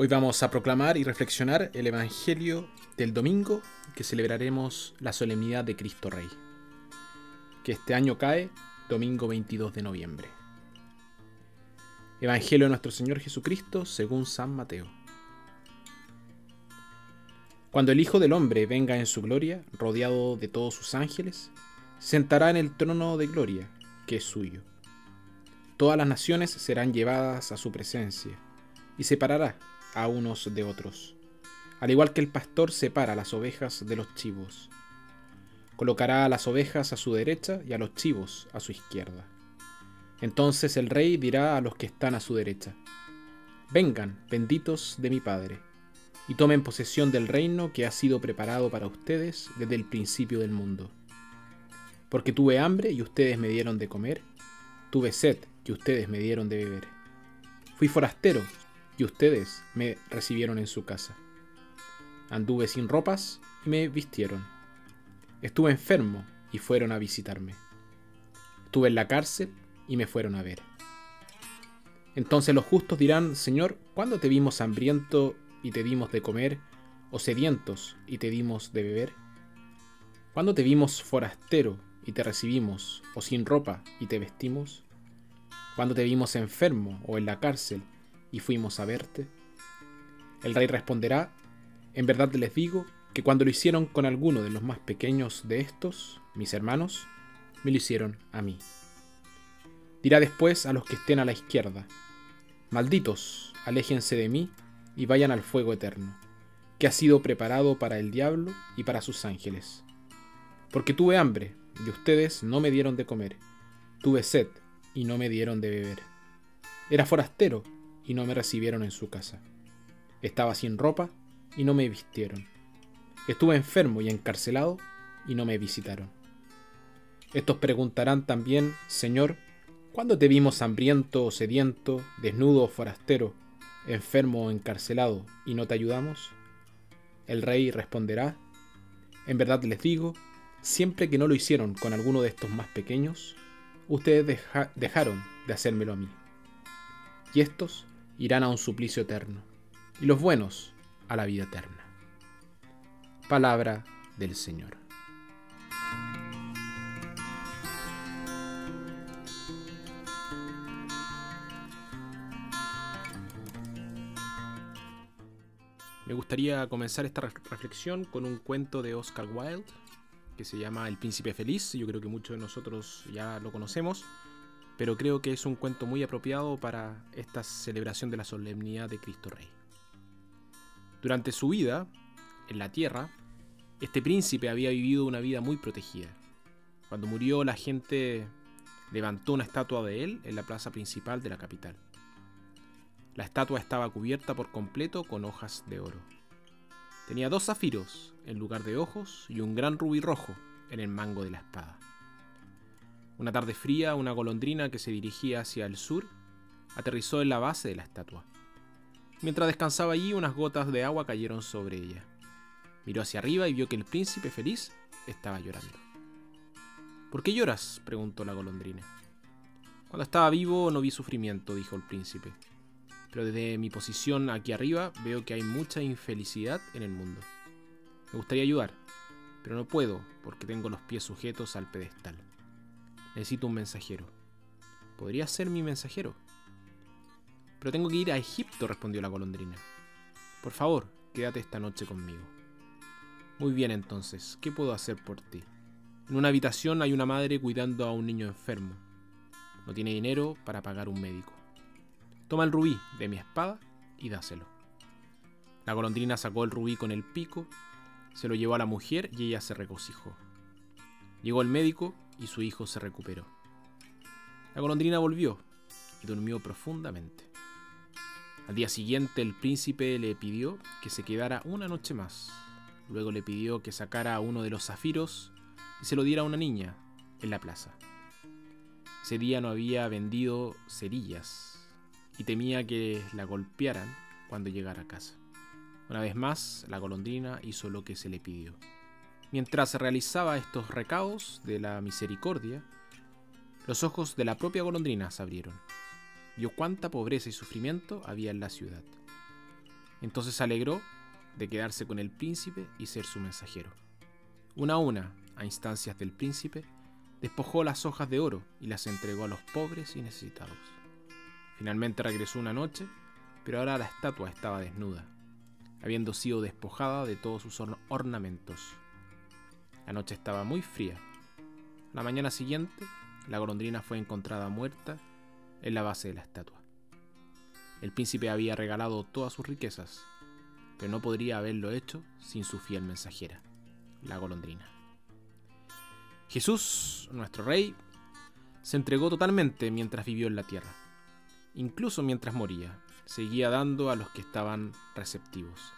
Hoy vamos a proclamar y reflexionar el Evangelio del domingo que celebraremos la solemnidad de Cristo Rey, que este año cae domingo 22 de noviembre. Evangelio de nuestro Señor Jesucristo según San Mateo. Cuando el Hijo del Hombre venga en su gloria, rodeado de todos sus ángeles, sentará en el trono de gloria, que es suyo. Todas las naciones serán llevadas a su presencia, y separará a unos de otros, al igual que el pastor separa las ovejas de los chivos. Colocará a las ovejas a su derecha y a los chivos a su izquierda. Entonces el rey dirá a los que están a su derecha, Vengan, benditos de mi Padre, y tomen posesión del reino que ha sido preparado para ustedes desde el principio del mundo. Porque tuve hambre y ustedes me dieron de comer, tuve sed y ustedes me dieron de beber. Fui forastero y ustedes me recibieron en su casa. Anduve sin ropas y me vistieron. Estuve enfermo y fueron a visitarme. Estuve en la cárcel y me fueron a ver. Entonces los justos dirán, Señor, ¿cuándo te vimos hambriento y te dimos de comer, o sedientos y te dimos de beber? ¿Cuándo te vimos forastero y te recibimos, o sin ropa y te vestimos? ¿Cuándo te vimos enfermo o en la cárcel y fuimos a verte? El rey responderá, en verdad les digo que cuando lo hicieron con alguno de los más pequeños de estos, mis hermanos, me lo hicieron a mí. Dirá después a los que estén a la izquierda, malditos, aléjense de mí y vayan al fuego eterno, que ha sido preparado para el diablo y para sus ángeles. Porque tuve hambre, y ustedes no me dieron de comer, tuve sed, y no me dieron de beber. Era forastero, y no me recibieron en su casa. Estaba sin ropa y no me vistieron. Estuve enfermo y encarcelado y no me visitaron. Estos preguntarán también, Señor, ¿cuándo te vimos hambriento o sediento, desnudo o forastero, enfermo o encarcelado y no te ayudamos? El rey responderá, en verdad les digo, siempre que no lo hicieron con alguno de estos más pequeños, ustedes dejaron de hacérmelo a mí. Y estos irán a un suplicio eterno, y los buenos a la vida eterna. Palabra del Señor. Me gustaría comenzar esta reflexión con un cuento de Oscar Wilde que se llama El Príncipe Feliz. Yo creo que muchos de nosotros ya lo conocemos pero creo que es un cuento muy apropiado para esta celebración de la solemnidad de Cristo Rey. Durante su vida, en la tierra, este príncipe había vivido una vida muy protegida. Cuando murió, la gente levantó una estatua de él en la plaza principal de la capital. La estatua estaba cubierta por completo con hojas de oro. Tenía dos zafiros en lugar de ojos y un gran rubí rojo en el mango de la espada. Una tarde fría, una golondrina que se dirigía hacia el sur aterrizó en la base de la estatua. Mientras descansaba allí, unas gotas de agua cayeron sobre ella. Miró hacia arriba y vio que el príncipe feliz estaba llorando. ¿Por qué lloras? preguntó la golondrina. Cuando estaba vivo no vi sufrimiento, dijo el príncipe. Pero desde mi posición aquí arriba veo que hay mucha infelicidad en el mundo. Me gustaría ayudar, pero no puedo porque tengo los pies sujetos al pedestal. Necesito un mensajero. ¿Podría ser mi mensajero? Pero tengo que ir a Egipto, respondió la golondrina. Por favor, quédate esta noche conmigo. Muy bien entonces, ¿qué puedo hacer por ti? En una habitación hay una madre cuidando a un niño enfermo. No tiene dinero para pagar un médico. Toma el rubí de mi espada y dáselo. La golondrina sacó el rubí con el pico, se lo llevó a la mujer y ella se regocijó. Llegó el médico y su hijo se recuperó. La golondrina volvió y durmió profundamente. Al día siguiente el príncipe le pidió que se quedara una noche más. Luego le pidió que sacara uno de los zafiros y se lo diera a una niña en la plaza. Ese día no había vendido cerillas y temía que la golpearan cuando llegara a casa. Una vez más, la golondrina hizo lo que se le pidió. Mientras realizaba estos recados de la misericordia, los ojos de la propia golondrina se abrieron. Vio cuánta pobreza y sufrimiento había en la ciudad. Entonces se alegró de quedarse con el príncipe y ser su mensajero. Una a una, a instancias del príncipe, despojó las hojas de oro y las entregó a los pobres y necesitados. Finalmente regresó una noche, pero ahora la estatua estaba desnuda, habiendo sido despojada de todos sus ornamentos. La noche estaba muy fría. La mañana siguiente, la golondrina fue encontrada muerta en la base de la estatua. El príncipe había regalado todas sus riquezas, pero no podría haberlo hecho sin su fiel mensajera, la golondrina. Jesús, nuestro Rey, se entregó totalmente mientras vivió en la tierra. Incluso mientras moría, seguía dando a los que estaban receptivos.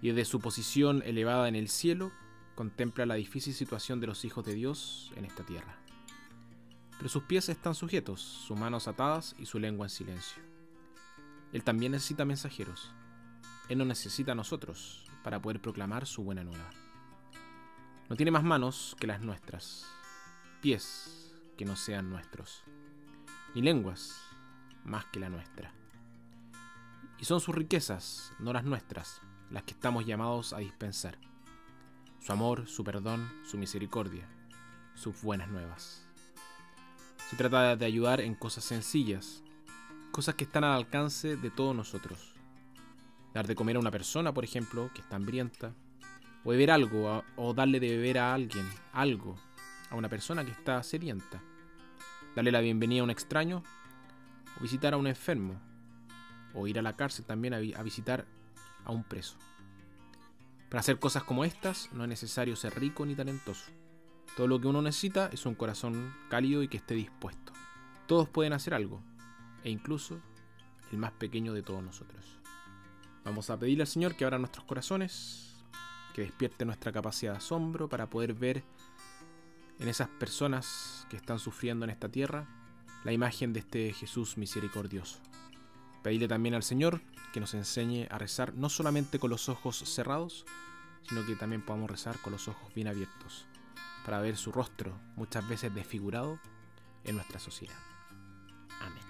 Y desde su posición elevada en el cielo, contempla la difícil situación de los hijos de Dios en esta tierra. Pero sus pies están sujetos, sus manos atadas y su lengua en silencio. Él también necesita mensajeros. Él no necesita a nosotros para poder proclamar su buena nueva. No tiene más manos que las nuestras, pies que no sean nuestros, ni lenguas más que la nuestra. Y son sus riquezas, no las nuestras, las que estamos llamados a dispensar. Su amor, su perdón, su misericordia, sus buenas nuevas. Se trata de ayudar en cosas sencillas, cosas que están al alcance de todos nosotros. Dar de comer a una persona, por ejemplo, que está hambrienta, o beber algo, o darle de beber a alguien algo, a una persona que está sedienta. Darle la bienvenida a un extraño, o visitar a un enfermo, o ir a la cárcel también a, visitar a un preso. Para hacer cosas como estas no es necesario ser rico ni talentoso. Todo lo que uno necesita es un corazón cálido y que esté dispuesto. Todos pueden hacer algo, e incluso el más pequeño de todos nosotros. Vamos a pedirle al Señor que abra nuestros corazones, que despierte nuestra capacidad de asombro para poder ver en esas personas que están sufriendo en esta tierra la imagen de este Jesús misericordioso. Pedirle también al Señor que nos enseñe a rezar no solamente con los ojos cerrados, sino que también podamos rezar con los ojos bien abiertos, para ver su rostro muchas veces desfigurado en nuestra sociedad. Amén.